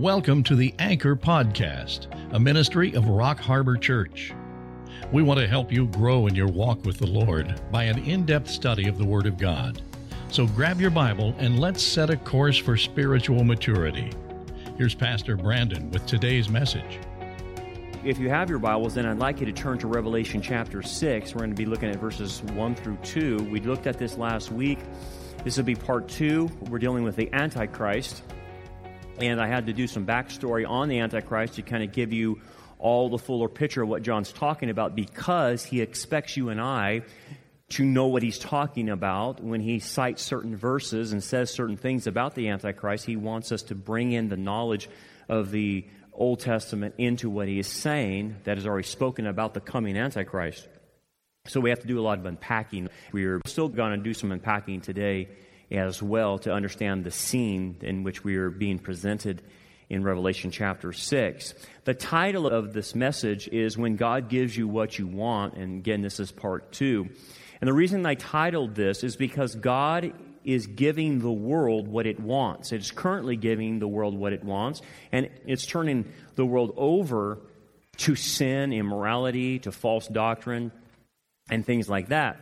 Welcome to the Anchor Podcast, a ministry of Rock Harbor Church. We want to help you grow in your walk with the Lord by an in depth study of the Word of God. So grab your Bible and let's set a course for spiritual maturity. Here's Pastor Brandon with today's message. If you have your Bibles, then I'd like you to turn to Revelation chapter 6. We're going to be looking at verses 1 through 2. We looked at this last week. This will be part 2. We're dealing with the Antichrist. And I had to do some backstory on the Antichrist to kind of give you all the fuller picture of what John's talking about because he expects you and I to know what he's talking about when he cites certain verses and says certain things about the Antichrist. He wants us to bring in the knowledge of the Old Testament into what he is saying that is already spoken about the coming Antichrist. So we have to do a lot of unpacking. We're still going to do some unpacking today as well to understand the scene in which we are being presented in Revelation chapter 6. The title of this message is When God Gives You What You Want, and again, this is part two. And the reason I titled this is because God is giving the world what it wants. It is currently giving the world what it wants, and it's turning the world over to sin, immorality, to false doctrine, and things like that.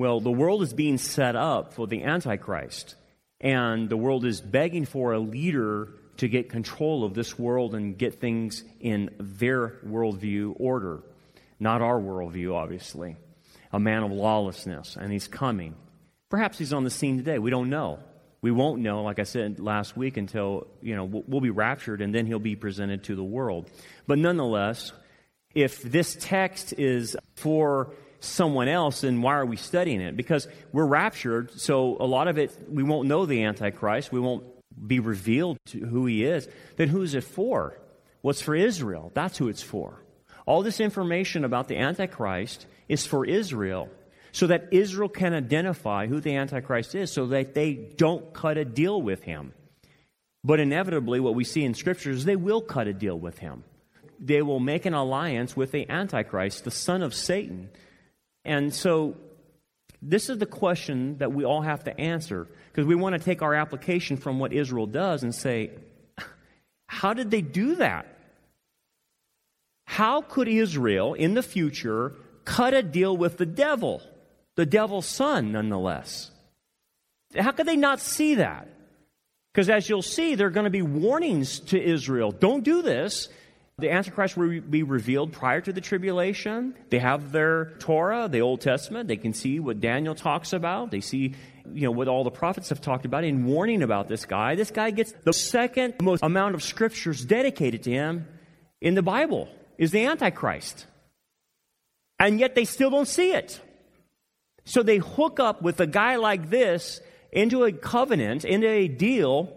Well, the world is being set up for the Antichrist, and the world is begging for a leader to get control of this world and get things in their worldview order. Not our worldview, obviously. A man of lawlessness, and he's coming. Perhaps he's on the scene today. We don't know. We won't know, like I said last week, until, you know, we'll be raptured and then he'll be presented to the world. But nonetheless, if this text is for someone else, then why are we studying it? Because we're raptured, so a lot of it, we won't know the Antichrist. We won't be revealed to who he is. Then who's it for? What's for Israel? That's who it's for. All this information about the Antichrist is for Israel so that Israel can identify who the Antichrist is so that they don't cut a deal with him. But inevitably, what we see in Scripture is they will cut a deal with him. They will make an alliance with the Antichrist, the son of Satan. And so, this is the question that we all have to answer because we want to take our application from what Israel does and say, how did they do that? How could Israel in the future cut a deal with the devil? the devil's son, nonetheless. How could they not see that? Because as you'll see, there are going to be warnings to Israel. Don't do this. The Antichrist will be revealed prior to the tribulation. They have their Torah, the Old Testament. They can see what Daniel talks about. They see, you know, what all the prophets have talked about in warning about this guy. This guy gets the second most amount of scriptures dedicated to him in the Bible is the Antichrist. And yet they still don't see it. So they hook up with a guy like this into a covenant, into a deal,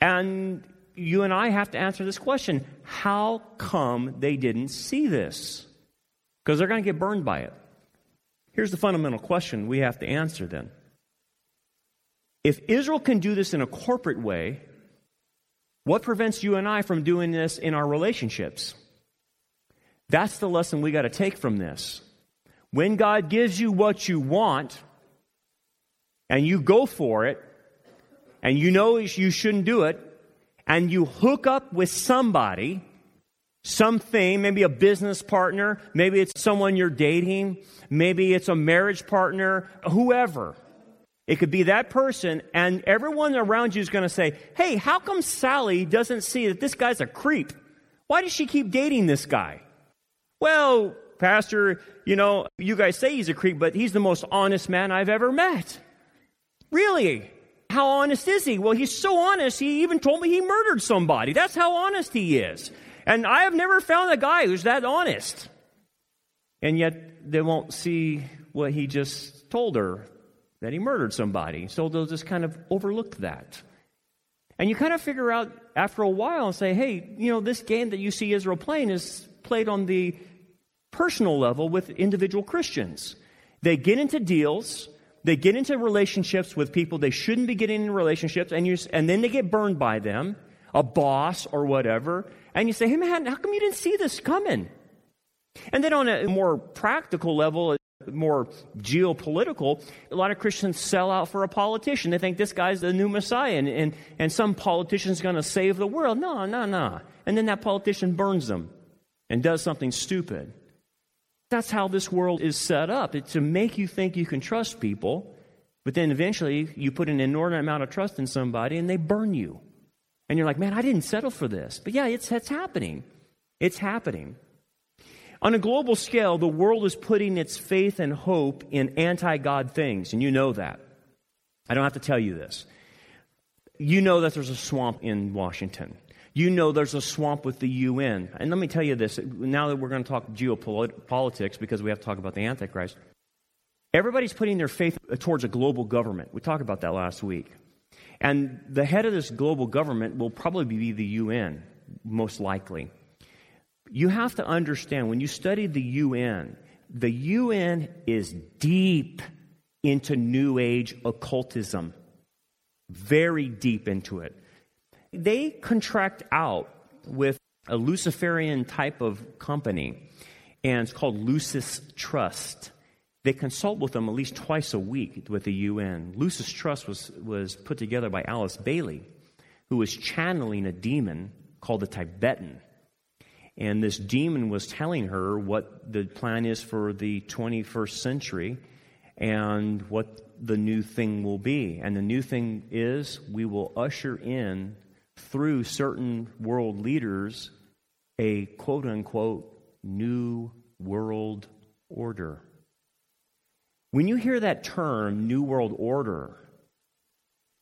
and you and I have to answer this question how come they didn't see this? Because they're going to get burned by it. Here's the fundamental question we have to answer then. If Israel can do this in a corporate way, what prevents you and I from doing this in our relationships? That's the lesson we got to take from this. When God gives you what you want, and you go for it, and you know you shouldn't do it, and you hook up with somebody, something, maybe a business partner, maybe it's someone you're dating, maybe it's a marriage partner, whoever. It could be that person, and everyone around you is going to say, Hey, how come Sally doesn't see that this guy's a creep? Why does she keep dating this guy? Well, Pastor, you know, you guys say he's a creep, but he's the most honest man I've ever met. Really? How honest is he? Well, he's so honest, he even told me he murdered somebody. That's how honest he is. And I have never found a guy who's that honest. And yet they won't see what he just told her that he murdered somebody. So they'll just kind of overlook that. And you kind of figure out after a while and say, hey, you know, this game that you see Israel playing is played on the personal level with individual Christians. They get into deals, they get into relationships with people they shouldn't be getting in relationships, and, you, and then they get burned by them, a boss or whatever, and you say, hey man, how come you didn't see this coming? And then on a more practical level, more geopolitical, a lot of Christians sell out for a politician. They think this guy's the new Messiah and, and, and some politician's going to save the world. No, no, no. And then that politician burns them and does something stupid. That's how this world is set up. It's to make you think you can trust people, but then eventually you put an inordinate amount of trust in somebody and they burn you. And you're like, man, I didn't settle for this. But yeah, it's, it's happening. It's happening. On a global scale, the world is putting its faith and hope in anti God things, and you know that. I don't have to tell you this. You know that there's a swamp in Washington. You know there's a swamp with the UN. And let me tell you this now that we're going to talk geopolitics because we have to talk about the Antichrist. Everybody's putting their faith towards a global government. We talked about that last week. And the head of this global government will probably be the UN, most likely. You have to understand when you study the UN, the UN is deep into New Age occultism, very deep into it. They contract out with a Luciferian type of company, and it's called Lucis Trust. They consult with them at least twice a week with the UN. Lucis Trust was, was put together by Alice Bailey, who was channeling a demon called the Tibetan. And this demon was telling her what the plan is for the 21st century and what the new thing will be. And the new thing is we will usher in through certain world leaders a quote unquote new world order. When you hear that term, New World Order,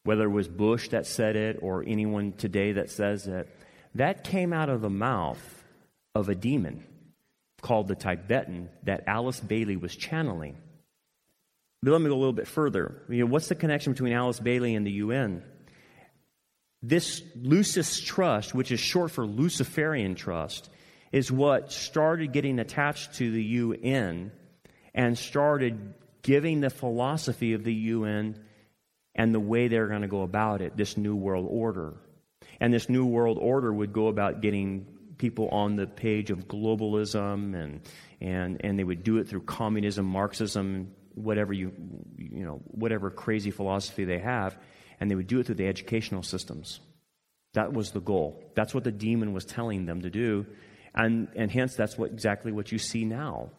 whether it was Bush that said it or anyone today that says it, that came out of the mouth of a demon called the Tibetan that Alice Bailey was channeling. But let me go a little bit further. You know, what's the connection between Alice Bailey and the UN? This Lucis Trust, which is short for Luciferian Trust, is what started getting attached to the UN and started giving the philosophy of the UN and the way they're going to go about it, this New World Order. And this New World Order would go about getting people on the page of globalism and, and, and they would do it through communism, Marxism, whatever you, you know, whatever crazy philosophy they have, and they would do it through the educational systems. That was the goal. That's what the demon was telling them to do. And, and hence, that's what, exactly what you see now.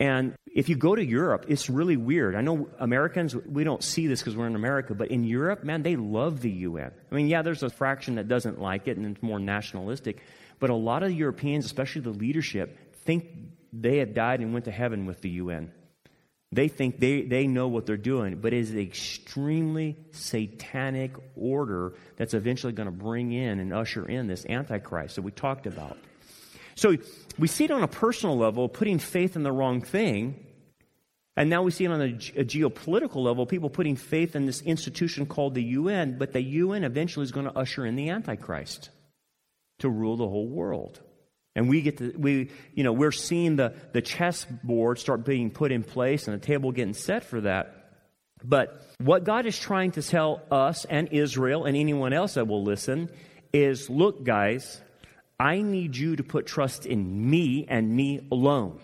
And if you go to Europe, it's really weird. I know Americans, we don't see this because we're in America, but in Europe, man, they love the UN. I mean, yeah, there's a fraction that doesn't like it and it's more nationalistic, but a lot of Europeans, especially the leadership, think they have died and went to heaven with the UN. They think they, they know what they're doing, but it is an extremely satanic order that's eventually going to bring in and usher in this Antichrist that we talked about. So we see it on a personal level, putting faith in the wrong thing. And now we see it on a, a, geopolitical level, people putting faith in this institution called the UN, but the UN eventually is going to usher in the Antichrist to rule the whole world. And we get to, we, you know, we're seeing the, the chessboard start being put in place and the table getting set for that. But what God is trying to tell us and Israel and anyone else that will listen is look, guys, I need you to put trust in me and me alone.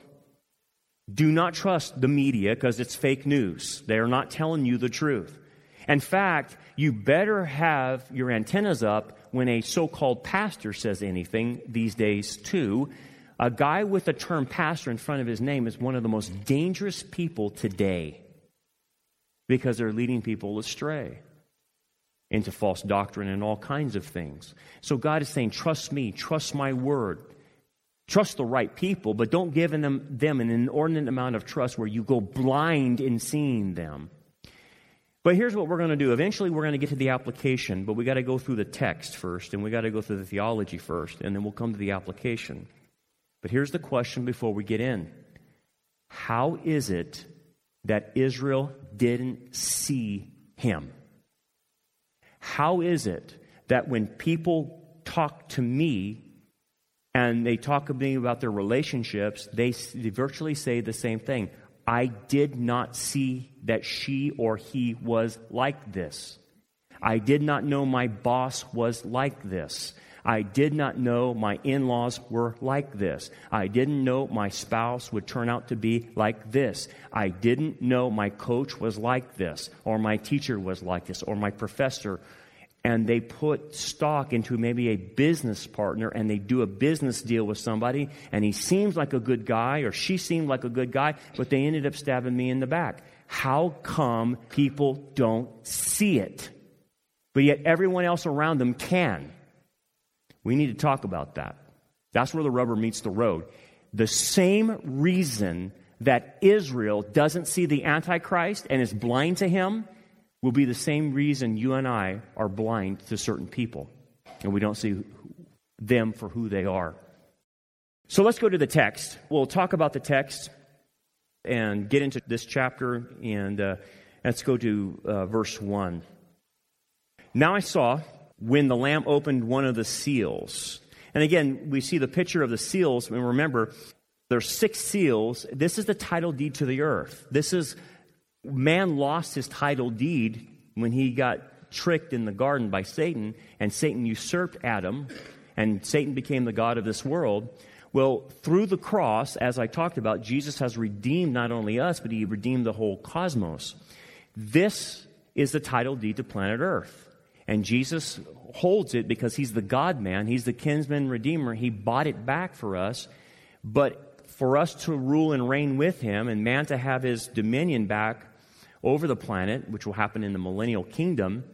Do not trust the media because it's fake news. They are not telling you the truth. In fact, you better have your antennas up when a so called pastor says anything these days, too. A guy with the term pastor in front of his name is one of the most dangerous people today because they're leading people astray into false doctrine and all kinds of things. So God is saying, trust me, trust my word. Trust the right people, but don't give them, them an inordinate amount of trust where you go blind in seeing them. But here's what we're going to do. Eventually, we're going to get to the application, but we got to go through the text first, and we got to go through the theology first, and then we'll come to the application. But here's the question before we get in How is it that Israel didn't see him? How is it that when people talk to me and they talk to me about their relationships, they, they virtually say the same thing? I did not see that she or he was like this. I did not know my boss was like this. I did not know my in laws were like this. I didn't know my spouse would turn out to be like this. I didn't know my coach was like this, or my teacher was like this, or my professor. And they put stock into maybe a business partner and they do a business deal with somebody, and he seems like a good guy, or she seemed like a good guy, but they ended up stabbing me in the back. How come people don't see it? But yet everyone else around them can. We need to talk about that. That's where the rubber meets the road. The same reason that Israel doesn't see the Antichrist and is blind to him will be the same reason you and I are blind to certain people and we don't see them for who they are. So let's go to the text. We'll talk about the text and get into this chapter, and uh, let's go to uh, verse 1. Now I saw when the Lamb opened one of the seals. And again, we see the picture of the seals, and remember, there's six seals. This is the title deed to the earth. This is man lost his title deed when he got tricked in the garden by Satan, and Satan usurped Adam, and Satan became the God of this world. Well, through the cross, as I talked about, Jesus has redeemed not only us, but he redeemed the whole cosmos. This is the title deed to planet Earth. And Jesus holds it because he's the God man, he's the kinsman redeemer. He bought it back for us. But for us to rule and reign with him and man to have his dominion back over the planet, which will happen in the millennial kingdom,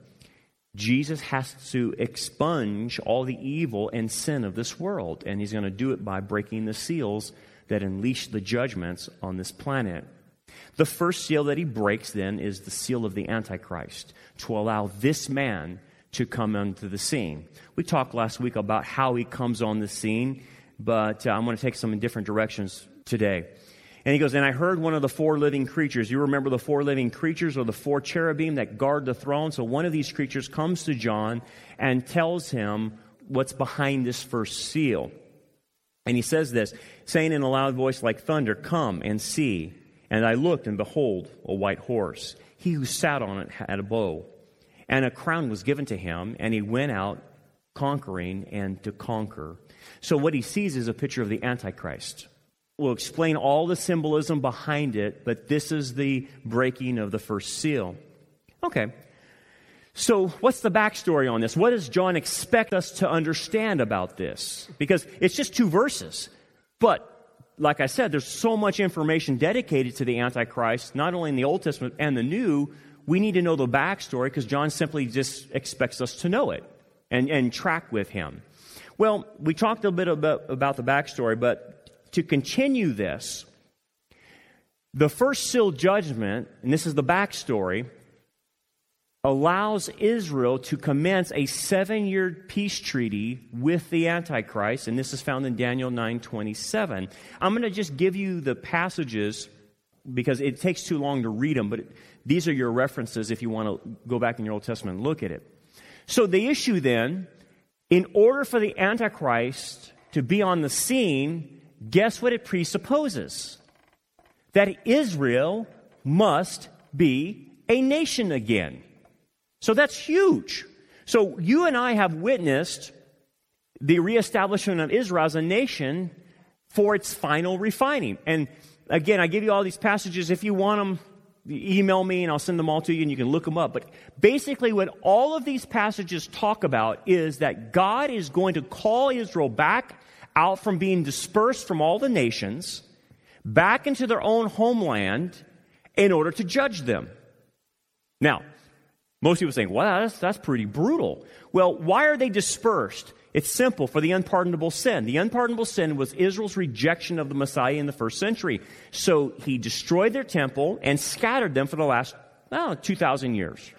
Jesus has to expunge all the evil and sin of this world, and he's going to do it by breaking the seals that unleash the judgments on this planet. The first seal that he breaks then is the seal of the Antichrist to allow this man to come onto the scene. We talked last week about how he comes on the scene, but uh, I'm going to take some in different directions today. And he goes, And I heard one of the four living creatures. You remember the four living creatures or the four cherubim that guard the throne? So one of these creatures comes to John and tells him what's behind this first seal. And he says this, saying in a loud voice like thunder, Come and see. And I looked, and behold, a white horse. He who sat on it had a bow. And a crown was given to him, and he went out conquering and to conquer. So what he sees is a picture of the Antichrist. We'll explain all the symbolism behind it, but this is the breaking of the first seal. Okay. So, what's the backstory on this? What does John expect us to understand about this? Because it's just two verses. But, like I said, there's so much information dedicated to the Antichrist, not only in the Old Testament and the New. We need to know the backstory because John simply just expects us to know it and, and track with him. Well, we talked a bit about, about the backstory, but to continue this, the first seal judgment, and this is the backstory, allows Israel to commence a seven year peace treaty with the Antichrist, and this is found in Daniel 9 27. I'm going to just give you the passages because it takes too long to read them, but these are your references if you want to go back in your Old Testament and look at it. So the issue then, in order for the Antichrist to be on the scene, guess what it presupposes? That Israel must be a nation again. So that's huge. So you and I have witnessed the reestablishment of Israel as a nation for its final refining. And again, I give you all these passages. If you want them, email me and I'll send them all to you and you can look them up. But basically, what all of these passages talk about is that God is going to call Israel back out from being dispersed from all the nations back into their own homeland in order to judge them. Now, most people saying, well, that's, that's pretty brutal. Well, why are they dispersed? It's simple for the unpardonable sin. The unpardonable sin was Israel's rejection of the Messiah in the first century. So he destroyed their temple and scattered them for the last, well, 2,000 years.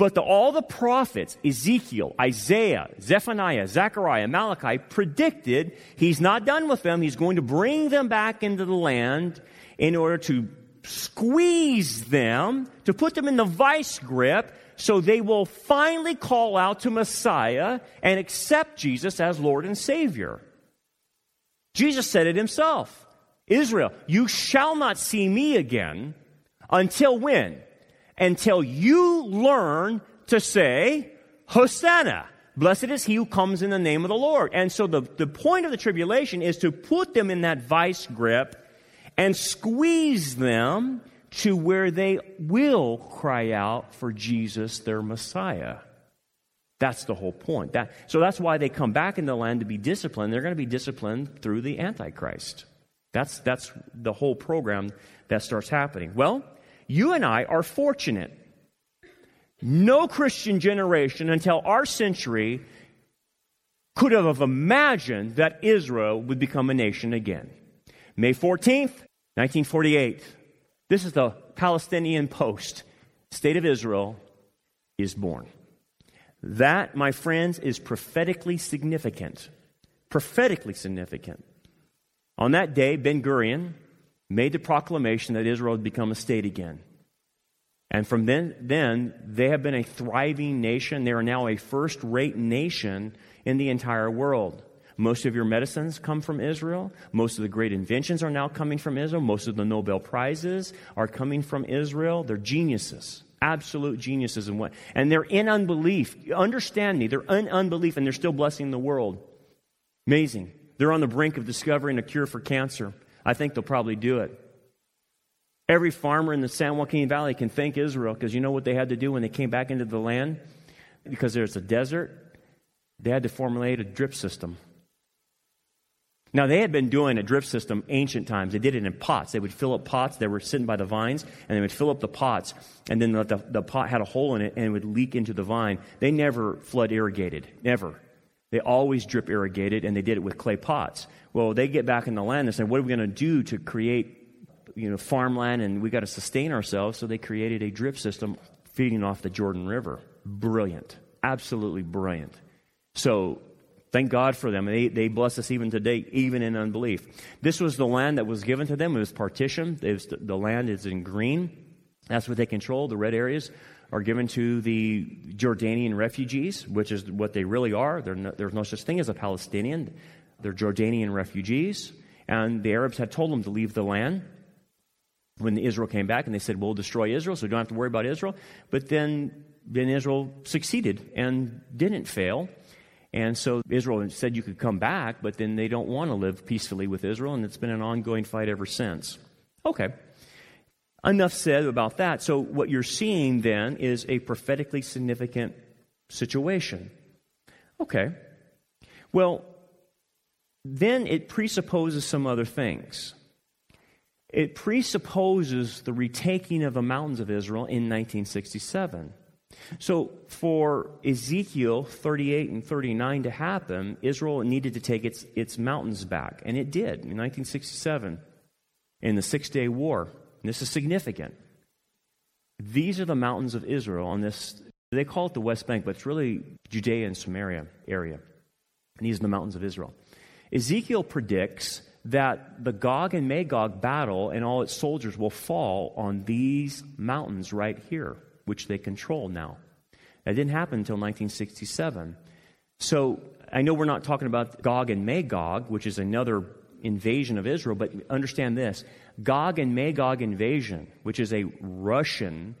But the, all the prophets, Ezekiel, Isaiah, Zephaniah, Zechariah, Malachi, predicted he's not done with them. He's going to bring them back into the land in order to squeeze them, to put them in the vice grip, so they will finally call out to Messiah and accept Jesus as Lord and Savior. Jesus said it himself Israel, you shall not see me again until when? Until you learn to say, Hosanna. Blessed is he who comes in the name of the Lord. And so the, the point of the tribulation is to put them in that vice grip and squeeze them to where they will cry out for Jesus, their Messiah. That's the whole point. That, so that's why they come back in the land to be disciplined. They're going to be disciplined through the Antichrist. That's, that's the whole program that starts happening. Well, you and I are fortunate. No Christian generation until our century could have imagined that Israel would become a nation again. May 14th, 1948. This is the Palestinian Post. State of Israel is born. That, my friends, is prophetically significant. Prophetically significant. On that day, Ben Gurion made the proclamation that Israel had become a state again. And from then, then, they have been a thriving nation. They are now a first rate nation in the entire world. Most of your medicines come from Israel. Most of the great inventions are now coming from Israel. Most of the Nobel Prizes are coming from Israel. They're geniuses, absolute geniuses. And what? And they're in unbelief. Understand me. They're in unbelief, and they're still blessing the world. Amazing. They're on the brink of discovering a cure for cancer. I think they'll probably do it. Every farmer in the San Joaquin Valley can thank Israel because you know what they had to do when they came back into the land? Because there's a desert, they had to formulate a drip system. Now, they had been doing a drip system ancient times. They did it in pots. They would fill up pots. that were sitting by the vines, and they would fill up the pots, and then the, the, the pot had a hole in it, and it would leak into the vine. They never flood irrigated. Never. They always drip irrigated, and they did it with clay pots. Well, they get back in the land and say, what are we going to do to create you know, farmland, and we got to sustain ourselves? So they created a drip system feeding off the Jordan River. Brilliant. Absolutely brilliant. So Thank God for them. They, they bless us even today, even in unbelief. This was the land that was given to them. It was partitioned. It was, the land is in green. That's what they control. The red areas are given to the Jordanian refugees, which is what they really are. No, there's no such thing as a Palestinian. They're Jordanian refugees. And the Arabs had told them to leave the land when Israel came back, and they said, We'll destroy Israel, so we don't have to worry about Israel. But then, then Israel succeeded and didn't fail. And so Israel said you could come back, but then they don't want to live peacefully with Israel, and it's been an ongoing fight ever since. Okay. Enough said about that. So, what you're seeing then is a prophetically significant situation. Okay. Well, then it presupposes some other things. It presupposes the retaking of the mountains of Israel in 1967. So, for Ezekiel 38 and 39 to happen, Israel needed to take its, its mountains back. And it did in 1967 in the Six Day War. And this is significant. These are the mountains of Israel on this, they call it the West Bank, but it's really Judea and Samaria area. And these are the mountains of Israel. Ezekiel predicts that the Gog and Magog battle and all its soldiers will fall on these mountains right here which they control now. That didn't happen until 1967. So I know we're not talking about Gog and Magog, which is another invasion of Israel, but understand this Gog and Magog invasion, which is a Russian,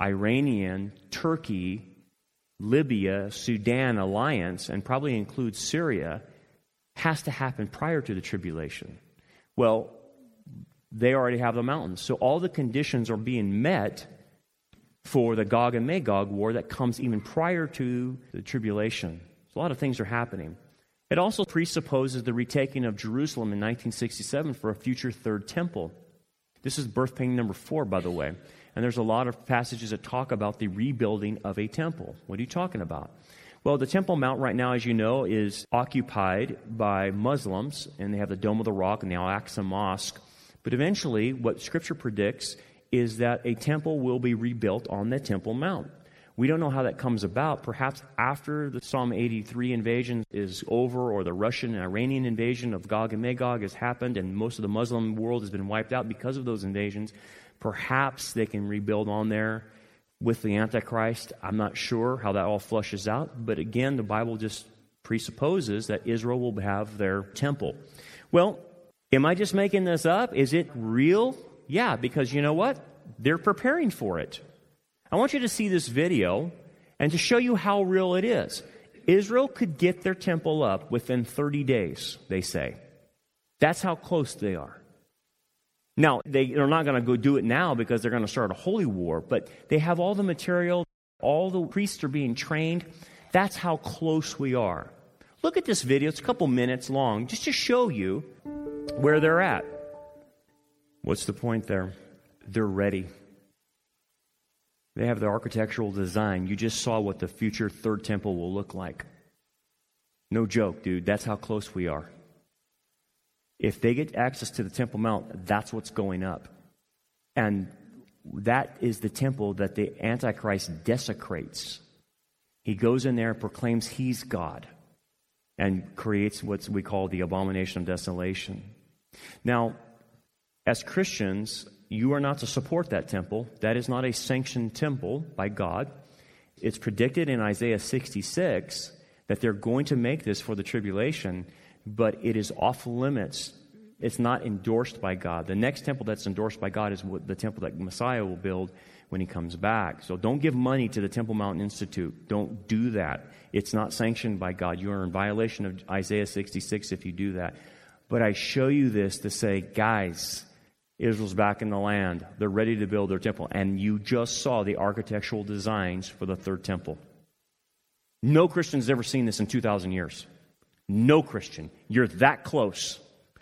Iranian, Turkey, Libya, Sudan alliance, and probably includes Syria, has to happen prior to the tribulation. Well, they already have the mountains. So all the conditions are being met for the Gog and Magog war that comes even prior to the tribulation. So a lot of things are happening. It also presupposes the retaking of Jerusalem in 1967 for a future third temple. This is birth pain number four, by the way. And there's a lot of passages that talk about the rebuilding of a temple. What are you talking about? Well, the Temple Mount right now, as you know, is occupied by Muslims, and they have the Dome of the Rock and the Al Aqsa Mosque. But eventually, what Scripture predicts is that a temple will be rebuilt on the Temple Mount. We don't know how that comes about. Perhaps after the Psalm 83 invasion is over, or the Russian and Iranian invasion of Gog and Magog has happened, and most of the Muslim world has been wiped out because of those invasions. Perhaps they can rebuild on there with the Antichrist. I'm not sure how that all flushes out, but again, the Bible just presupposes that Israel will have their temple. Well, am I just making this up? Is it real? Yeah, because you know what? They're preparing for it. I want you to see this video and to show you how real it is. Israel could get their temple up within 30 days, they say. That's how close they are. Now, they, they're not going to go do it now because they're going to start a holy war, but they have all the material, all the priests are being trained. That's how close we are. Look at this video, it's a couple minutes long, just to show you where they're at. What's the point there? They're ready. They have the architectural design. You just saw what the future third temple will look like. No joke, dude. That's how close we are. If they get access to the Temple Mount, that's what's going up. And that is the temple that the Antichrist desecrates. He goes in there and proclaims he's God and creates what we call the abomination of desolation. Now, as Christians, you are not to support that temple. That is not a sanctioned temple by God. It's predicted in Isaiah 66 that they're going to make this for the tribulation, but it is off limits. It's not endorsed by God. The next temple that's endorsed by God is the temple that Messiah will build when he comes back. So don't give money to the Temple Mountain Institute. Don't do that. It's not sanctioned by God. You are in violation of Isaiah 66 if you do that. But I show you this to say, guys, Israel's back in the land. They're ready to build their temple. And you just saw the architectural designs for the third temple. No Christian's ever seen this in 2,000 years. No Christian. You're that close.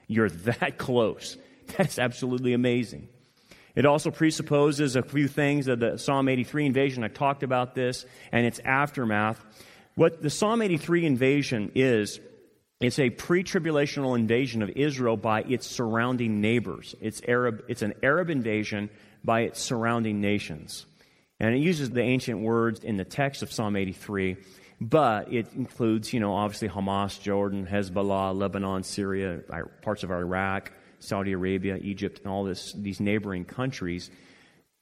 You're that close. That's absolutely amazing. It also presupposes a few things of the Psalm 83 invasion. I talked about this and its aftermath. What the Psalm 83 invasion is, it's a pre-tribulational invasion of Israel by its surrounding neighbors. It's Arab. It's an Arab invasion by its surrounding nations, and it uses the ancient words in the text of Psalm 83, but it includes, you know, obviously Hamas, Jordan, Hezbollah, Lebanon, Syria, parts of Iraq, Saudi Arabia, Egypt, and all this, these neighboring countries.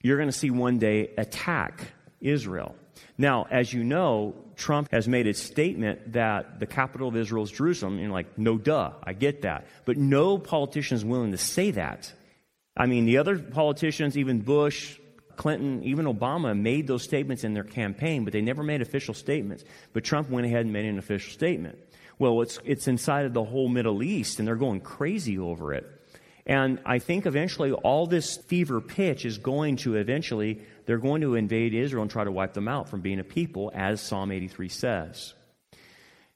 You're going to see one day attack Israel. Now, as you know, Trump has made a statement that the capital of Israel is Jerusalem. You're like, no duh, I get that. But no politician is willing to say that. I mean, the other politicians, even Bush, Clinton, even Obama, made those statements in their campaign, but they never made official statements. But Trump went ahead and made an official statement. Well, it's, it's inside of the whole Middle East, and they're going crazy over it. And I think eventually all this fever pitch is going to eventually, they're going to invade Israel and try to wipe them out from being a people, as Psalm 83 says.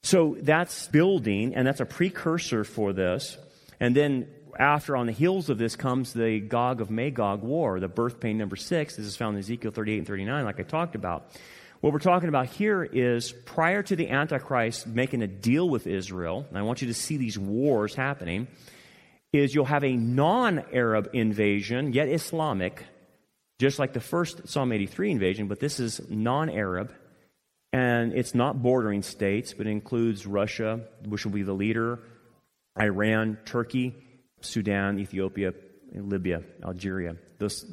So that's building, and that's a precursor for this. And then after, on the heels of this, comes the Gog of Magog war, the birth pain number six. This is found in Ezekiel 38 and 39, like I talked about. What we're talking about here is prior to the Antichrist making a deal with Israel, and I want you to see these wars happening is you'll have a non Arab invasion, yet Islamic, just like the first Psalm 83 invasion, but this is non Arab. And it's not bordering states, but includes Russia, which will be the leader, Iran, Turkey, Sudan, Ethiopia, Libya, Algeria. Those,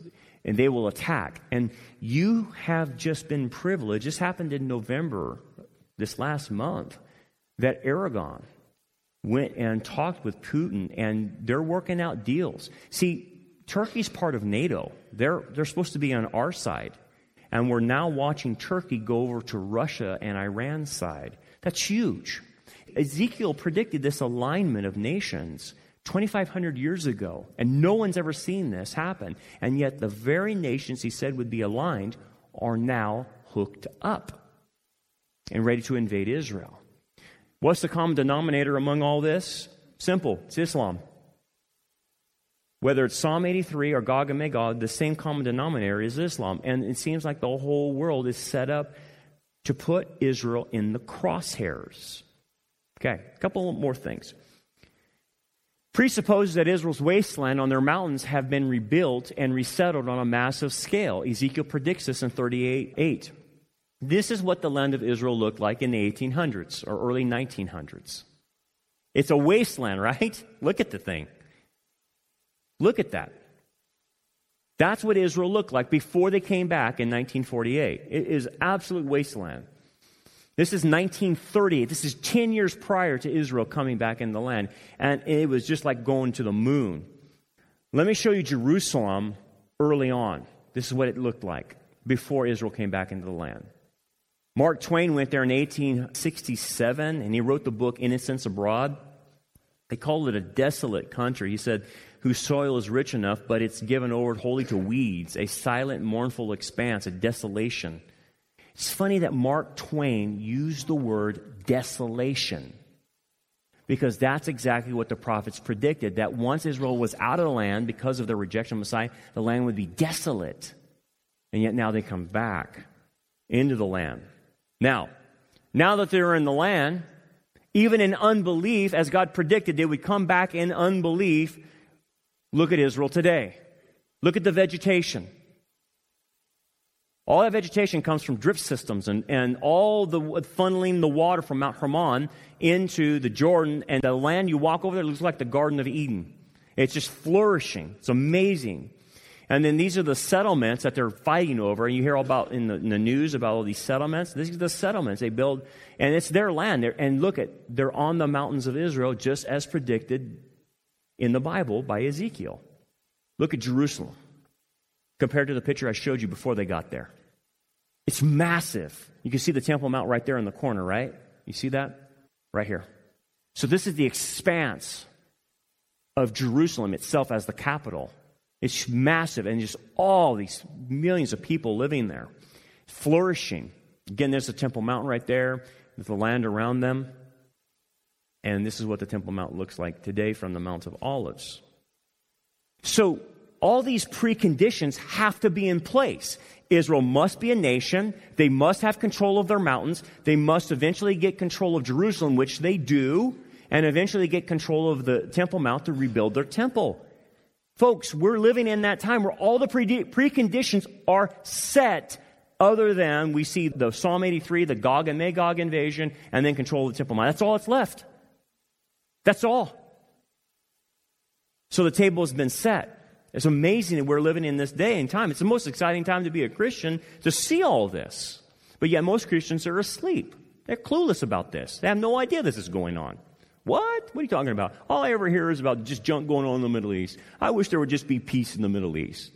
and they will attack. And you have just been privileged. This happened in November, this last month, that Erdogan, went and talked with Putin, and they're working out deals. See, Turkey's part of NATO. They're, they're supposed to be on our side. And we're now watching Turkey go over to Russia and Iran's side. That's huge. Ezekiel predicted this alignment of nations 2,500 years ago, and no one's ever seen this happen. And yet, the very nations he said would be aligned are now hooked up and ready to invade Israel. What's the common denominator among all this? Simple it's Islam. Whether it's Psalm 83 or Gog and Magog, the same common denominator is Islam. And it seems like the whole world is set up to put Israel in the crosshairs. Okay, a couple more things. Presupposes that Israel's wasteland on their mountains have been rebuilt and resettled on a massive scale. Ezekiel predicts this in 38 8. This is what the land of Israel looked like in the 1800s or early 1900s. It's a wasteland, right? Look at the thing. Look at that. That's what Israel looked like before they came back in 1948. It is absolute wasteland. This is 1938. This is 10 years prior to Israel coming back in the land. And it was just like going to the moon. Let me show you Jerusalem early on. This is what it looked like before Israel came back into the land. Mark Twain went there in 1867 and he wrote the book Innocents Abroad. They called it a desolate country. He said, whose soil is rich enough, but it's given over wholly to weeds, a silent, mournful expanse, a desolation. It's funny that Mark Twain used the word desolation because that's exactly what the prophets predicted that once Israel was out of the land because of their rejection of Messiah, the land would be desolate. And yet now they come back into the land. Now, now that they're in the land, even in unbelief, as God predicted, they would come back in unbelief. Look at Israel today. Look at the vegetation. All that vegetation comes from drip systems and, and all the funneling the water from Mount Hermon into the Jordan, and the land you walk over there looks like the Garden of Eden. It's just flourishing. It's amazing. And then these are the settlements that they're fighting over. And you hear about in the, in the news about all these settlements. These are the settlements they build, and it's their land. They're, and look at, they're on the mountains of Israel, just as predicted in the Bible by Ezekiel. Look at Jerusalem compared to the picture I showed you before they got there. It's massive. You can see the Temple Mount right there in the corner, right? You see that? Right here. So this is the expanse of Jerusalem itself as the capital. It's massive, and just all these millions of people living there, flourishing. Again, there's the Temple Mountain right there, with the land around them. And this is what the Temple Mount looks like today from the Mount of Olives. So, all these preconditions have to be in place. Israel must be a nation. They must have control of their mountains. They must eventually get control of Jerusalem, which they do, and eventually get control of the Temple Mount to rebuild their temple. Folks, we're living in that time where all the pre- preconditions are set other than we see the Psalm 83, the Gog and Magog invasion, and then control of the Temple Mount. That's all that's left. That's all. So the table has been set. It's amazing that we're living in this day and time. It's the most exciting time to be a Christian to see all this. But yet, most Christians are asleep. They're clueless about this. They have no idea this is going on. What? What are you talking about? All I ever hear is about just junk going on in the Middle East. I wish there would just be peace in the Middle East.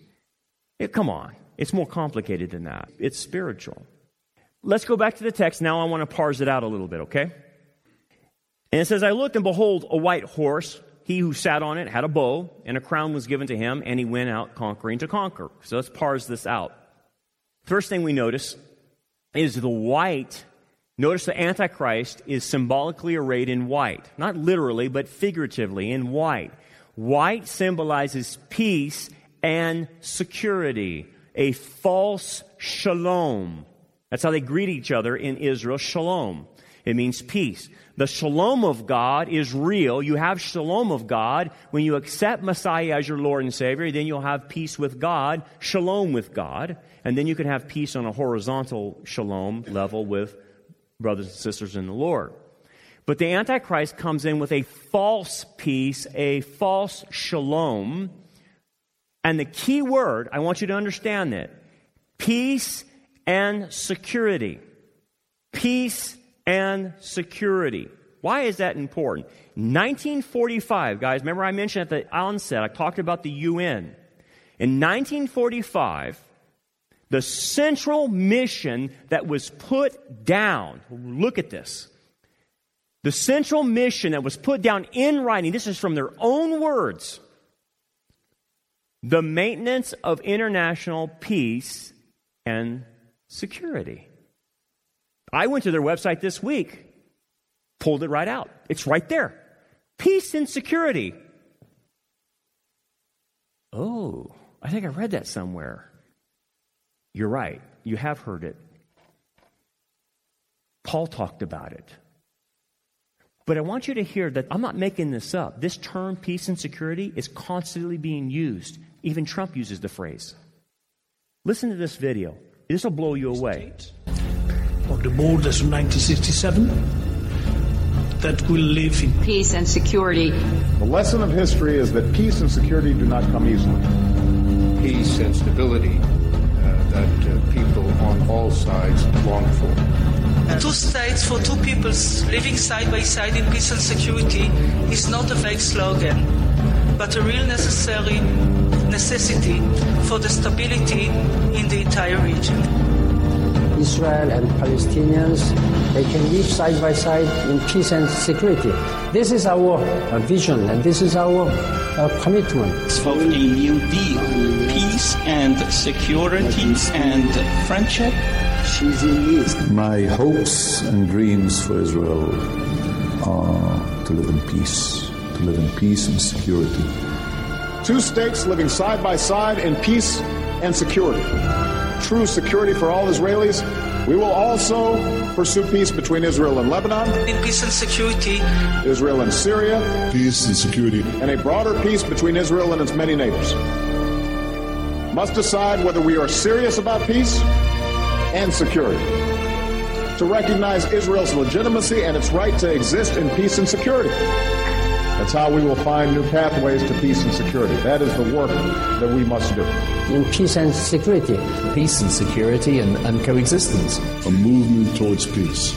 Yeah, come on. It's more complicated than that. It's spiritual. Let's go back to the text. Now I want to parse it out a little bit, okay? And it says, I looked and behold a white horse. He who sat on it had a bow, and a crown was given to him, and he went out conquering to conquer. So let's parse this out. First thing we notice is the white. Notice the Antichrist is symbolically arrayed in white. Not literally, but figuratively in white. White symbolizes peace and security, a false shalom. That's how they greet each other in Israel, shalom. It means peace. The shalom of God is real. You have shalom of God. When you accept Messiah as your Lord and Savior, then you'll have peace with God, shalom with God, and then you can have peace on a horizontal shalom level with brothers and sisters in the Lord. But the Antichrist comes in with a false peace, a false shalom. And the key word, I want you to understand that peace and security. Peace and security. Why is that important? 1945, guys, remember I mentioned at the onset, I talked about the UN. In 1945, the central mission that was put down, look at this. The central mission that was put down in writing, this is from their own words the maintenance of international peace and security. I went to their website this week, pulled it right out. It's right there. Peace and security. Oh, I think I read that somewhere. You're right. You have heard it. Paul talked about it. But I want you to hear that I'm not making this up. This term, peace and security, is constantly being used. Even Trump uses the phrase. Listen to this video. This will blow you away of the borders of 1967 that will live in peace and security. The lesson of history is that peace and security do not come easily. Peace and stability uh, that uh, people on all sides long for. Two states for two peoples living side by side in peace and security is not a vague slogan, but a real necessary necessity for the stability in the entire region. Israel and Palestinians, they can live side by side in peace and security. This is our uh, vision and this is our uh, commitment. For a new deal, peace and security and friendship. My hopes and dreams for Israel are to live in peace, to live in peace and security. Two states living side by side in peace and security. True security for all Israelis. We will also pursue peace between Israel and Lebanon. In peace and security. Israel and Syria. Peace and security. And a broader peace between Israel and its many neighbors. Must decide whether we are serious about peace and security. To recognize Israel's legitimacy and its right to exist in peace and security. That's how we will find new pathways to peace and security. That is the work that we must do. In peace and security. Peace and security and, and coexistence. A movement towards peace.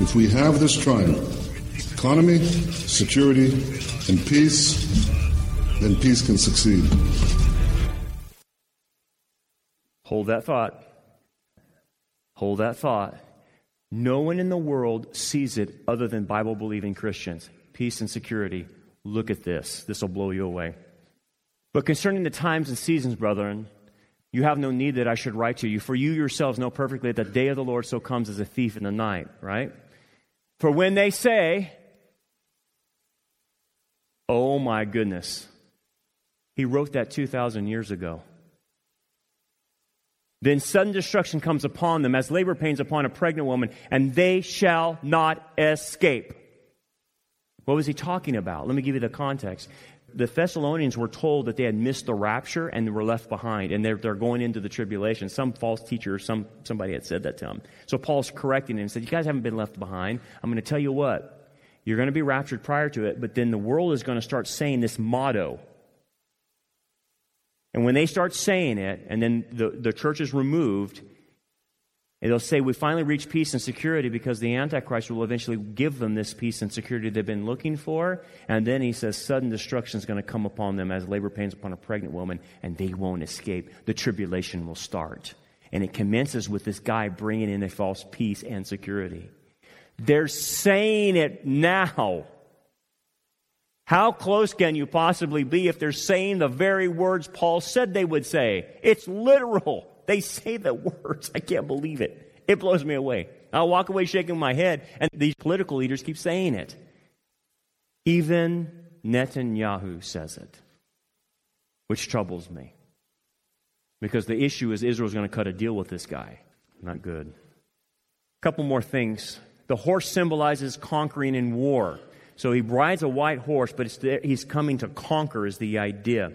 If we have this triangle, economy, security, and peace, then peace can succeed. Hold that thought. Hold that thought. No one in the world sees it other than Bible believing Christians. Peace and security. Look at this. This will blow you away. But concerning the times and seasons, brethren, you have no need that I should write to you, for you yourselves know perfectly that the day of the Lord so comes as a thief in the night, right? For when they say, Oh my goodness, he wrote that 2,000 years ago. Then sudden destruction comes upon them as labor pains upon a pregnant woman, and they shall not escape. What was he talking about? Let me give you the context. The Thessalonians were told that they had missed the rapture and were left behind, and they're, they're going into the tribulation. Some false teacher, some, somebody had said that to them. So Paul's correcting him and said, You guys haven't been left behind. I'm going to tell you what. You're going to be raptured prior to it, but then the world is going to start saying this motto and when they start saying it, and then the, the church is removed, they'll say, We finally reach peace and security because the Antichrist will eventually give them this peace and security they've been looking for. And then he says, Sudden destruction is going to come upon them as labor pains upon a pregnant woman, and they won't escape. The tribulation will start. And it commences with this guy bringing in a false peace and security. They're saying it now. How close can you possibly be if they're saying the very words Paul said they would say? It's literal. They say the words. I can't believe it. It blows me away. I'll walk away shaking my head, and these political leaders keep saying it. Even Netanyahu says it, which troubles me. Because the issue is Israel's going to cut a deal with this guy. Not good. A couple more things. The horse symbolizes conquering in war. So he rides a white horse, but he's coming to conquer, is the idea.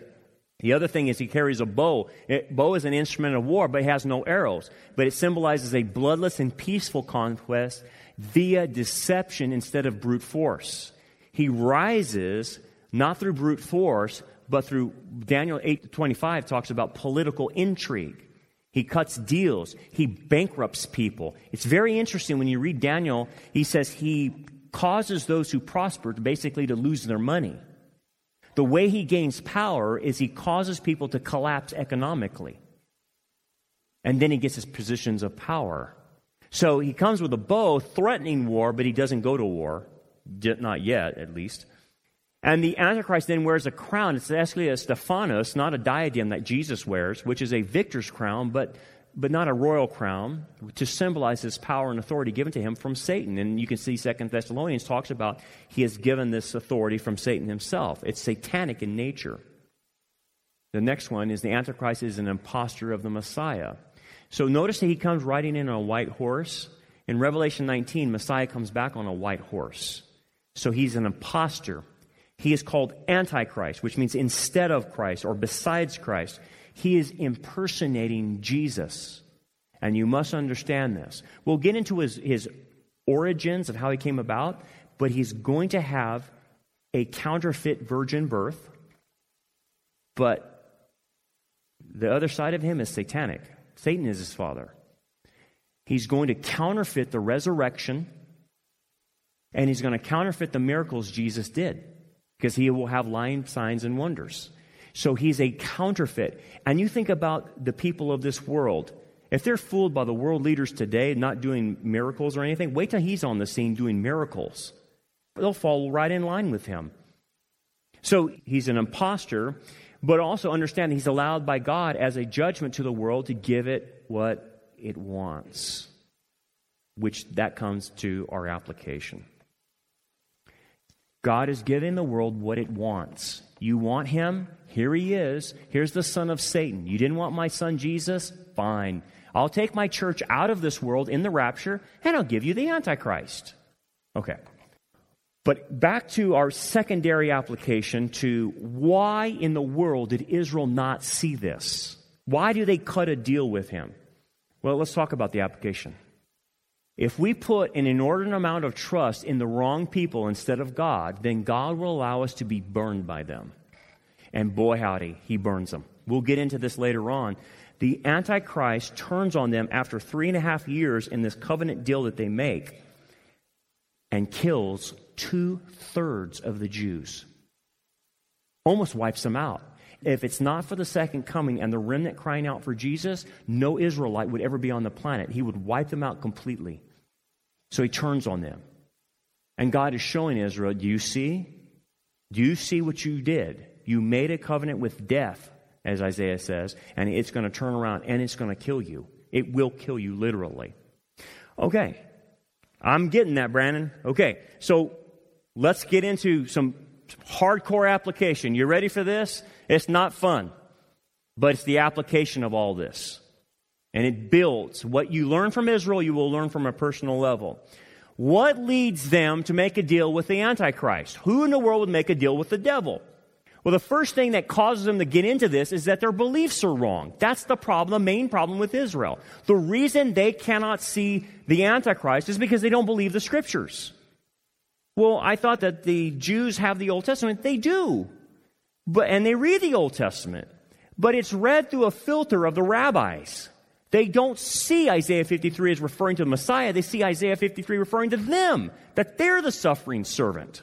The other thing is he carries a bow. It, bow is an instrument of war, but it has no arrows. But it symbolizes a bloodless and peaceful conquest via deception instead of brute force. He rises not through brute force, but through Daniel 8 25 talks about political intrigue. He cuts deals. He bankrupts people. It's very interesting when you read Daniel, he says he causes those who prosper basically to lose their money. The way he gains power is he causes people to collapse economically. And then he gets his positions of power. So he comes with a bow threatening war, but he doesn't go to war. Not yet, at least. And the Antichrist then wears a crown. It's actually a Stephanos, not a diadem that Jesus wears, which is a victor's crown, but but not a royal crown, to symbolize his power and authority given to him from Satan. And you can see Second Thessalonians talks about he has given this authority from Satan himself. It's satanic in nature. The next one is the Antichrist is an impostor of the Messiah. So notice that he comes riding in on a white horse. In Revelation 19, Messiah comes back on a white horse. So he's an impostor. He is called Antichrist, which means instead of Christ or besides Christ. He is impersonating Jesus. And you must understand this. We'll get into his, his origins of how he came about, but he's going to have a counterfeit virgin birth. But the other side of him is satanic. Satan is his father. He's going to counterfeit the resurrection, and he's going to counterfeit the miracles Jesus did, because he will have lying signs and wonders. So he's a counterfeit. And you think about the people of this world If they're fooled by the world leaders today not doing miracles or anything, wait till he's on the scene doing miracles. They'll fall right in line with him. So he's an impostor, but also understand he's allowed by God as a judgment to the world to give it what it wants, which that comes to our application. God is giving the world what it wants. You want him? Here he is. Here's the son of Satan. You didn't want my son Jesus? Fine. I'll take my church out of this world in the rapture and I'll give you the Antichrist. Okay. But back to our secondary application to why in the world did Israel not see this? Why do they cut a deal with him? Well, let's talk about the application. If we put an inordinate amount of trust in the wrong people instead of God, then God will allow us to be burned by them. And boy, howdy, he burns them. We'll get into this later on. The Antichrist turns on them after three and a half years in this covenant deal that they make and kills two thirds of the Jews. Almost wipes them out. If it's not for the second coming and the remnant crying out for Jesus, no Israelite would ever be on the planet. He would wipe them out completely. So he turns on them. And God is showing Israel, do you see? Do you see what you did? You made a covenant with death, as Isaiah says, and it's going to turn around and it's going to kill you. It will kill you literally. Okay. I'm getting that, Brandon. Okay. So let's get into some hardcore application. You ready for this? It's not fun, but it's the application of all this. And it builds. What you learn from Israel, you will learn from a personal level. What leads them to make a deal with the Antichrist? Who in the world would make a deal with the devil? Well, the first thing that causes them to get into this is that their beliefs are wrong. That's the problem, the main problem with Israel. The reason they cannot see the Antichrist is because they don't believe the scriptures. Well, I thought that the Jews have the Old Testament. They do. But, and they read the Old Testament. But it's read through a filter of the rabbis. They don't see Isaiah 53 as referring to the Messiah. They see Isaiah 53 referring to them, that they're the suffering servant.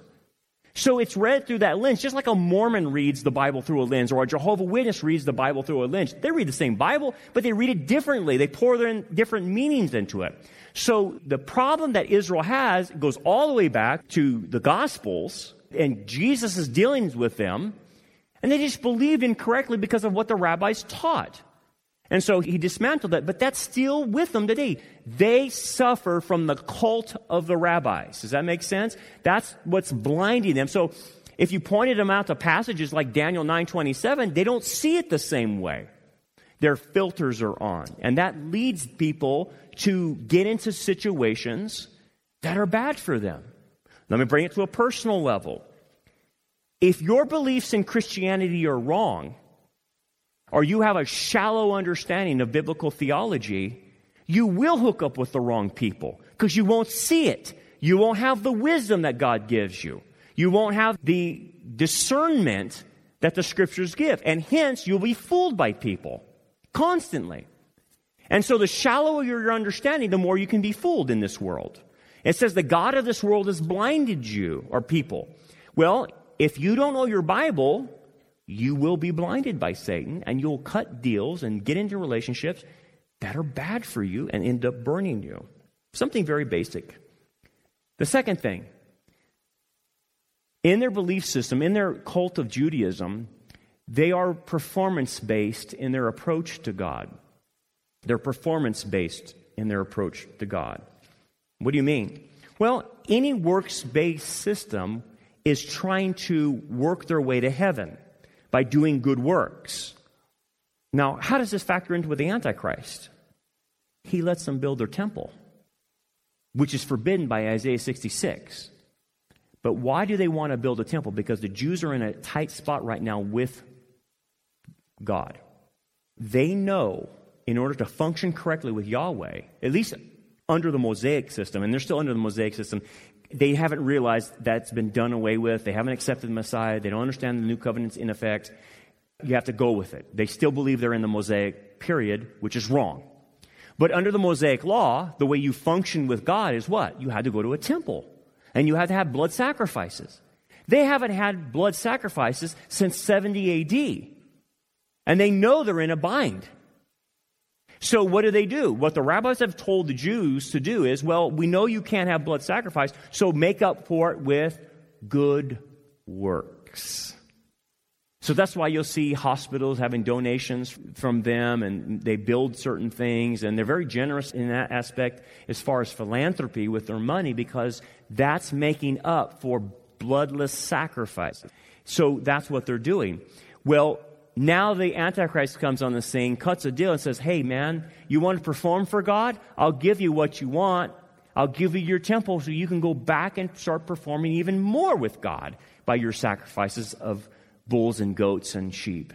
So it's read through that lens, just like a Mormon reads the Bible through a lens or a Jehovah Witness reads the Bible through a lens. They read the same Bible, but they read it differently. They pour their different meanings into it. So the problem that Israel has goes all the way back to the Gospels, and Jesus is dealing with them, and they just believed incorrectly because of what the rabbis taught. And so he dismantled that, but that's still with them today. They suffer from the cult of the rabbis. Does that make sense? That's what's blinding them. So if you pointed them out to passages like Daniel 9:27, they don't see it the same way. Their filters are on, and that leads people to get into situations that are bad for them. Let me bring it to a personal level. If your beliefs in Christianity are wrong, or you have a shallow understanding of biblical theology, you will hook up with the wrong people because you won't see it. You won't have the wisdom that God gives you. You won't have the discernment that the scriptures give. And hence, you'll be fooled by people constantly. And so, the shallower your understanding, the more you can be fooled in this world. It says the God of this world has blinded you, or people. Well, if you don't know your Bible, you will be blinded by Satan and you'll cut deals and get into relationships that are bad for you and end up burning you. Something very basic. The second thing, in their belief system, in their cult of Judaism, they are performance based in their approach to God. They're performance based in their approach to God. What do you mean? Well, any works based system is trying to work their way to heaven by doing good works. Now, how does this factor into with the Antichrist? He lets them build their temple, which is forbidden by Isaiah 66. But why do they want to build a temple? Because the Jews are in a tight spot right now with God. They know in order to function correctly with Yahweh, at least under the Mosaic system, and they're still under the Mosaic system, they haven't realized that's been done away with. They haven't accepted the Messiah. They don't understand the new covenant's in effect. You have to go with it. They still believe they're in the Mosaic period, which is wrong. But under the Mosaic law, the way you function with God is what? You had to go to a temple and you had to have blood sacrifices. They haven't had blood sacrifices since 70 AD. And they know they're in a bind. So, what do they do? What the rabbis have told the Jews to do is, well, we know you can't have blood sacrifice, so make up for it with good works. So that's why you'll see hospitals having donations from them and they build certain things and they're very generous in that aspect as far as philanthropy with their money because that's making up for bloodless sacrifices. So that's what they're doing. Well, now the Antichrist comes on the scene, cuts a deal, and says, Hey, man, you want to perform for God? I'll give you what you want. I'll give you your temple so you can go back and start performing even more with God by your sacrifices of bulls and goats and sheep.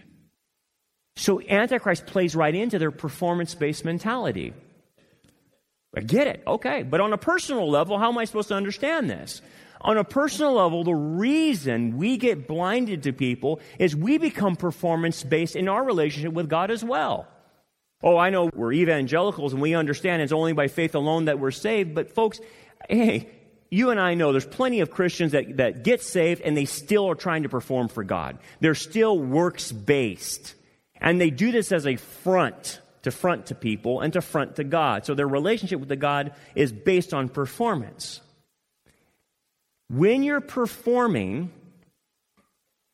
So Antichrist plays right into their performance based mentality. I get it, okay. But on a personal level, how am I supposed to understand this? On a personal level, the reason we get blinded to people is we become performance based in our relationship with God as well. Oh, I know we're evangelicals and we understand it's only by faith alone that we're saved, but folks, hey, you and I know there's plenty of Christians that, that get saved and they still are trying to perform for God. They're still works based. And they do this as a front to front to people and to front to God. So their relationship with the God is based on performance. When you're performing,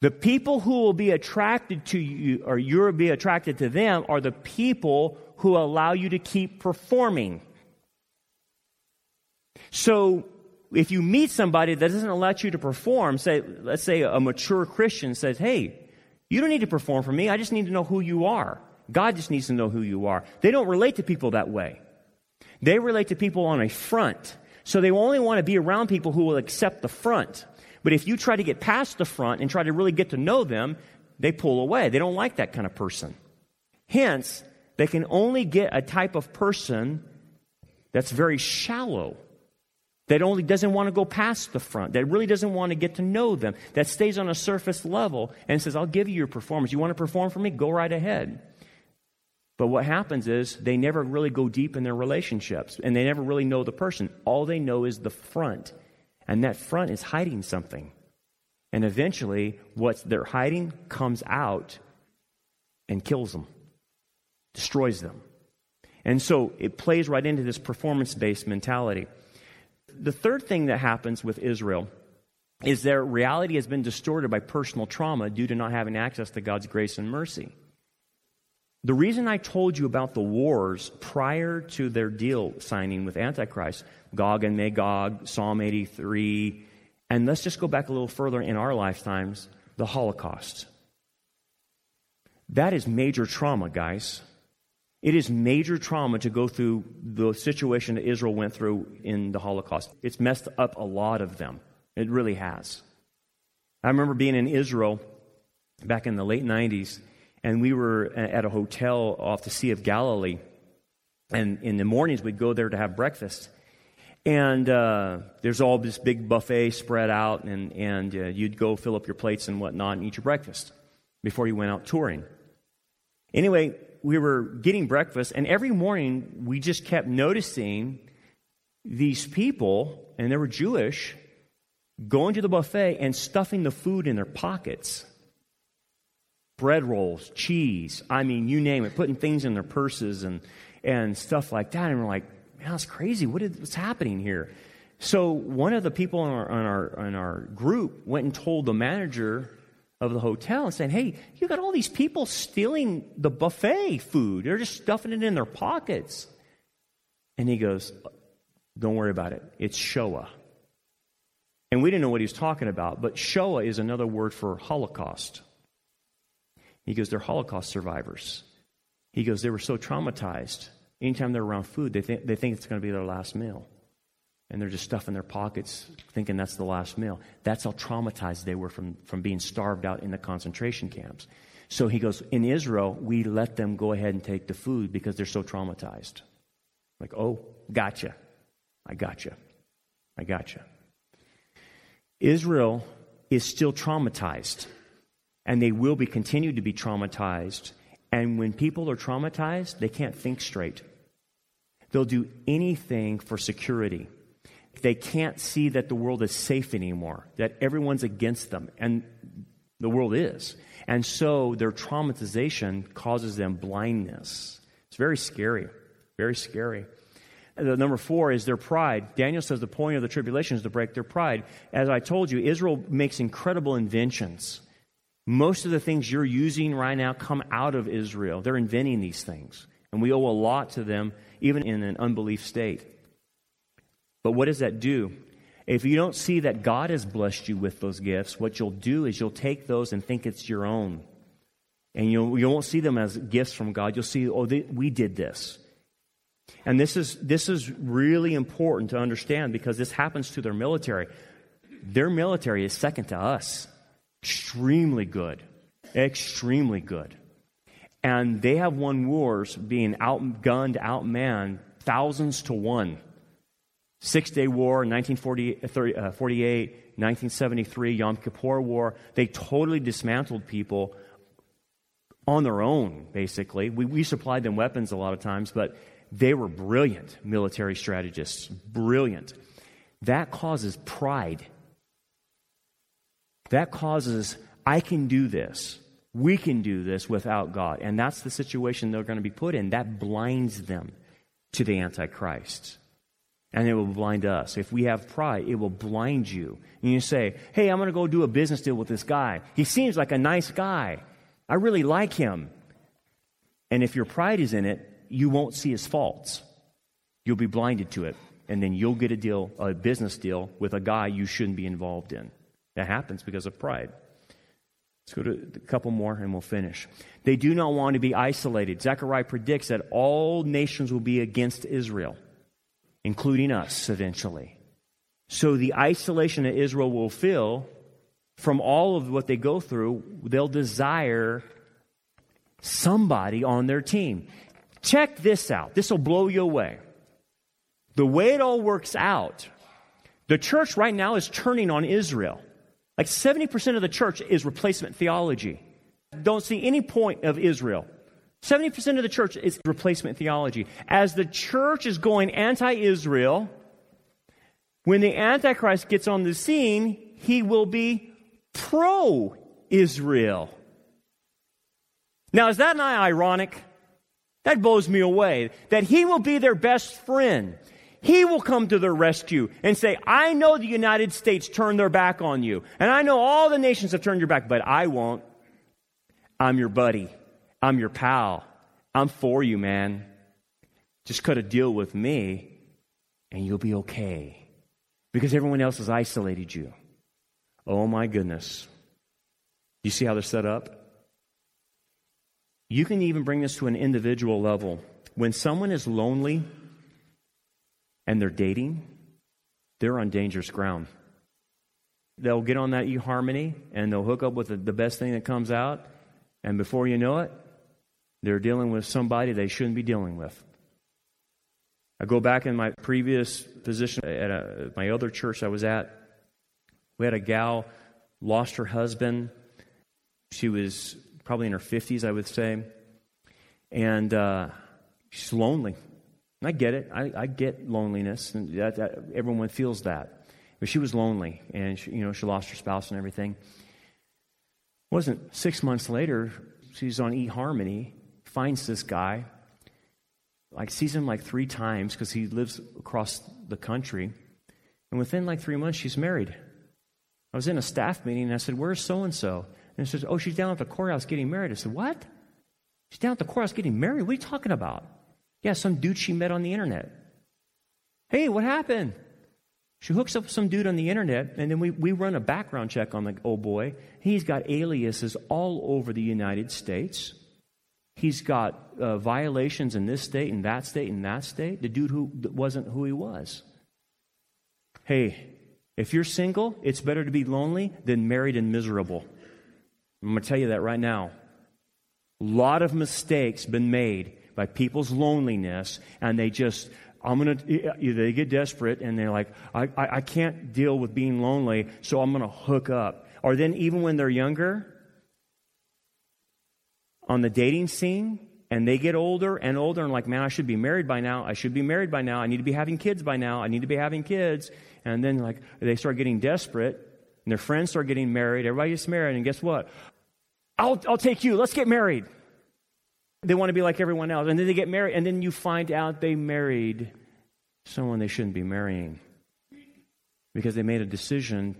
the people who will be attracted to you, or you'll be attracted to them, are the people who allow you to keep performing. So if you meet somebody that doesn't allow you to perform, say, let's say a mature Christian says, hey, you don't need to perform for me. I just need to know who you are. God just needs to know who you are. They don't relate to people that way. They relate to people on a front. So they only want to be around people who will accept the front. But if you try to get past the front and try to really get to know them, they pull away. They don't like that kind of person. Hence, they can only get a type of person that's very shallow that only doesn't want to go past the front, that really doesn't want to get to know them, that stays on a surface level and says, I'll give you your performance. You want to perform for me? Go right ahead. But what happens is they never really go deep in their relationships and they never really know the person. All they know is the front. And that front is hiding something. And eventually, what they're hiding comes out and kills them, destroys them. And so it plays right into this performance based mentality the third thing that happens with Israel is their reality has been distorted by personal trauma due to not having access to God's grace and mercy. The reason I told you about the wars prior to their deal signing with Antichrist, Gog and Magog, Psalm 83, and let's just go back a little further in our lifetimes, the Holocaust. That is major trauma, guys. It is major trauma to go through the situation that Israel went through in the Holocaust. It's messed up a lot of them. It really has. I remember being in Israel back in the late 90s, and we were at a hotel off the Sea of Galilee. And in the mornings, we'd go there to have breakfast. And uh, there's all this big buffet spread out, and, and uh, you'd go fill up your plates and whatnot and eat your breakfast before you went out touring. Anyway, we were getting breakfast, and every morning we just kept noticing these people, and they were Jewish, going to the buffet and stuffing the food in their pockets. Bread rolls, cheese, I mean, you name it, putting things in their purses and, and stuff like that. And we're like, man, that's crazy. What is, what's happening here? So one of the people in our, in our, in our group went and told the manager of the hotel and said, Hey, you got all these people stealing the buffet food. They're just stuffing it in their pockets. And he goes, Don't worry about it. It's Shoah. And we didn't know what he was talking about, but Shoah is another word for Holocaust. He goes, They're Holocaust survivors. He goes, They were so traumatized. Anytime they're around food, they, th- they think it's going to be their last meal and they're just stuffing their pockets thinking that's the last meal. That's how traumatized they were from, from being starved out in the concentration camps. So he goes, In Israel, we let them go ahead and take the food because they're so traumatized. Like, oh, gotcha. I gotcha. I gotcha. Israel is still traumatized, and they will be continued to be traumatized. And when people are traumatized, they can't think straight. They'll do anything for security they can't see that the world is safe anymore, that everyone's against them, and the world is. And so their traumatization causes them blindness. It's very scary. Very scary. The number four is their pride. Daniel says the point of the tribulation is to break their pride. As I told you, Israel makes incredible inventions. Most of the things you're using right now come out of Israel. They're inventing these things. And we owe a lot to them, even in an unbelief state. But what does that do? If you don't see that God has blessed you with those gifts, what you'll do is you'll take those and think it's your own. And you'll, you won't see them as gifts from God. You'll see, oh, they, we did this. And this is, this is really important to understand because this happens to their military. Their military is second to us. Extremely good. Extremely good. And they have won wars being outgunned, outmanned, thousands to one. Six Day War, 1948, uh, 1973, Yom Kippur War. They totally dismantled people on their own, basically. We, we supplied them weapons a lot of times, but they were brilliant military strategists. Brilliant. That causes pride. That causes, I can do this. We can do this without God. And that's the situation they're going to be put in. That blinds them to the Antichrist. And it will blind us. If we have pride, it will blind you. And you say, hey, I'm going to go do a business deal with this guy. He seems like a nice guy. I really like him. And if your pride is in it, you won't see his faults. You'll be blinded to it. And then you'll get a deal, a business deal with a guy you shouldn't be involved in. That happens because of pride. Let's go to a couple more and we'll finish. They do not want to be isolated. Zechariah predicts that all nations will be against Israel, including us eventually. So the isolation that Israel will feel from all of what they go through, they'll desire somebody on their team. Check this out. This will blow you away. The way it all works out, the church right now is turning on Israel. Like 70% of the church is replacement theology. Don't see any point of Israel. 70% of the church is replacement theology. As the church is going anti Israel, when the Antichrist gets on the scene, he will be pro Israel. Now, is that not ironic? That blows me away. That he will be their best friend. He will come to their rescue and say, I know the United States turned their back on you. And I know all the nations have turned your back, but I won't. I'm your buddy. I'm your pal. I'm for you, man. Just cut a deal with me and you'll be okay. Because everyone else has isolated you. Oh my goodness. You see how they're set up? You can even bring this to an individual level. When someone is lonely and they're dating, they're on dangerous ground. They'll get on that eHarmony and they'll hook up with the, best thing that comes out, and before you know it, they're dealing with somebody they shouldn't be dealing with. I go back in my previous position at a, my other church I was at. We had a gal lost her husband. She was probably in her 50s, I would say. And uh, she's lonely. And I get it. I, I get loneliness, and that, that, everyone feels that. But she was lonely, and she, you know she lost her spouse and everything. It wasn't six months later. She's on eHarmony, finds this guy, like sees him like three times because he lives across the country, and within like three months she's married. I was in a staff meeting and I said, "Where's so and so?" And he says, Oh, she's down at the courthouse getting married. I said, What? She's down at the courthouse getting married? What are you talking about? Yeah, some dude she met on the internet. Hey, what happened? She hooks up with some dude on the internet, and then we, we run a background check on the old boy. He's got aliases all over the United States. He's got uh, violations in this state and that state and that state. The dude who wasn't who he was. Hey, if you're single, it's better to be lonely than married and miserable. I'm going to tell you that right now. A lot of mistakes been made by people's loneliness, and they just, I'm going to, eh, they get desperate and they're like, I, I, I can't deal with being lonely, so I'm going to hook up. Or then, even when they're younger, on the dating scene, and they get older and older and like, man, I should be married by now. I should be married by now. I need to be having kids by now. I need to be having kids. And then, like, they start getting desperate and their friends start getting married. Everybody gets married, and guess what? I'll, I'll take you. Let's get married. They want to be like everyone else. And then they get married, and then you find out they married someone they shouldn't be marrying because they made a decision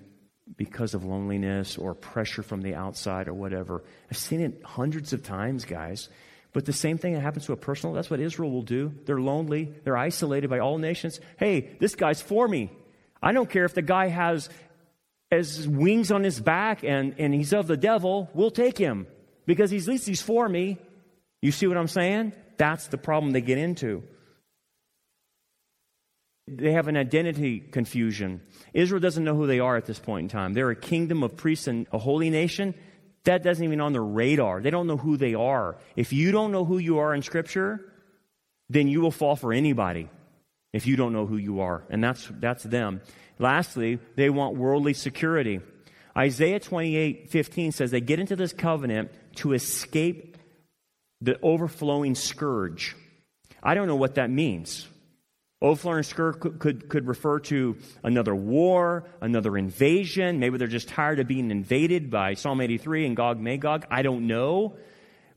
because of loneliness or pressure from the outside or whatever. I've seen it hundreds of times, guys. But the same thing that happens to a personal, that's what Israel will do. They're lonely, they're isolated by all nations. Hey, this guy's for me. I don't care if the guy has as wings on his back and, and he's of the devil, we'll take him because he's, at least he's for me. You see what I'm saying? That's the problem they get into. They have an identity confusion. Israel doesn't know who they are at this point in time. They're a kingdom of priests and a holy nation. That doesn't even on their radar. They don't know who they are. If you don't know who you are in Scripture, then you will fall for anybody if you don't know who you are. And that's, that's them. Lastly, they want worldly security. Isaiah 28 15 says they get into this covenant to escape the overflowing scourge. I don't know what that means. Overflowing scourge could, could, could, refer to another war, another invasion. Maybe they're just tired of being invaded by Psalm 83 and Gog Magog. I don't know.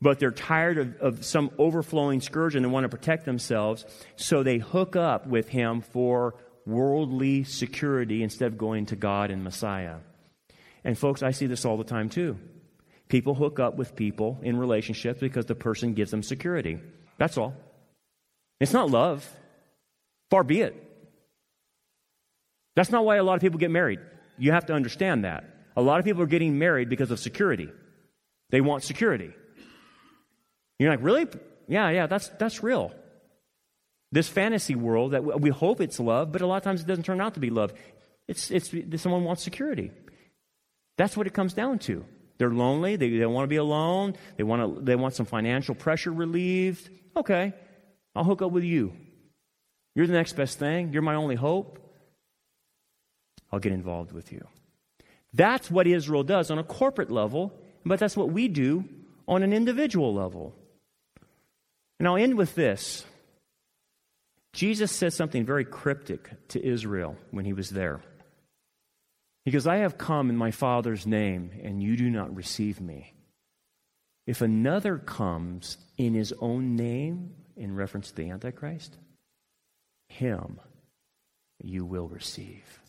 But they're tired of, of some overflowing scourge and they want to protect themselves. So they hook up with him for worldly security instead of going to God and Messiah. And folks, I see this all the time too. People hook up with people in relationships because the person gives them security. That's all. It's not love. Far be it. That's not why a lot of people get married. You have to understand that. A lot of people are getting married because of security. They want security. You're like, really? Yeah, yeah, that's, that's real. This fantasy world that we hope it's love, but a lot of times it doesn't turn out to be love. It's, it's, someone wants security. That's what it comes down to. They're lonely. They, they want to be alone. They want, to, they want some financial pressure relieved. Okay, I'll hook up with you. You're the next best thing. You're my only hope. I'll get involved with you. That's what Israel does on a corporate level, but that's what we do on an individual level. And I'll end with this. Jesus said something very cryptic to Israel when he was there. He goes, I have come in my Father's name, and you do not receive me. If another comes in his own name, in reference to the Antichrist, him you will receive.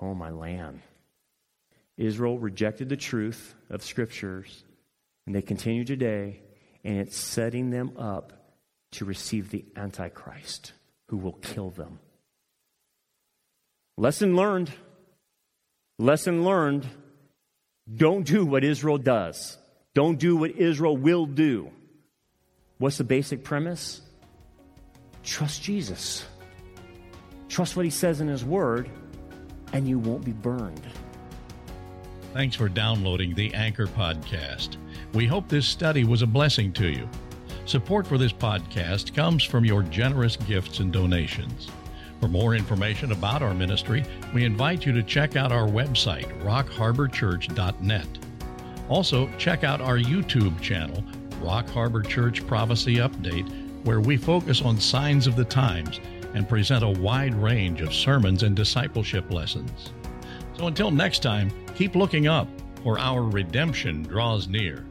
Oh, my land. Israel rejected the truth of scriptures, and they continue today, and it's setting them up to receive the Antichrist who will kill them. Lesson learned. Lesson learned. Don't do what Israel does. Don't do what Israel will do. What's the basic premise? Trust Jesus. Trust what he says in his word, and you won't be burned. Thanks for downloading the Anchor Podcast. We hope this study was a blessing to you. Support for this podcast comes from your generous gifts and donations. For more information about our ministry, we invite you to check out our website, rockharborchurch.net. Also, check out our YouTube channel, Rock Harbor Church Prophecy Update where we focus on signs of the times and present a wide range of sermons and discipleship lessons. So until next time, keep looking up, for our redemption draws near.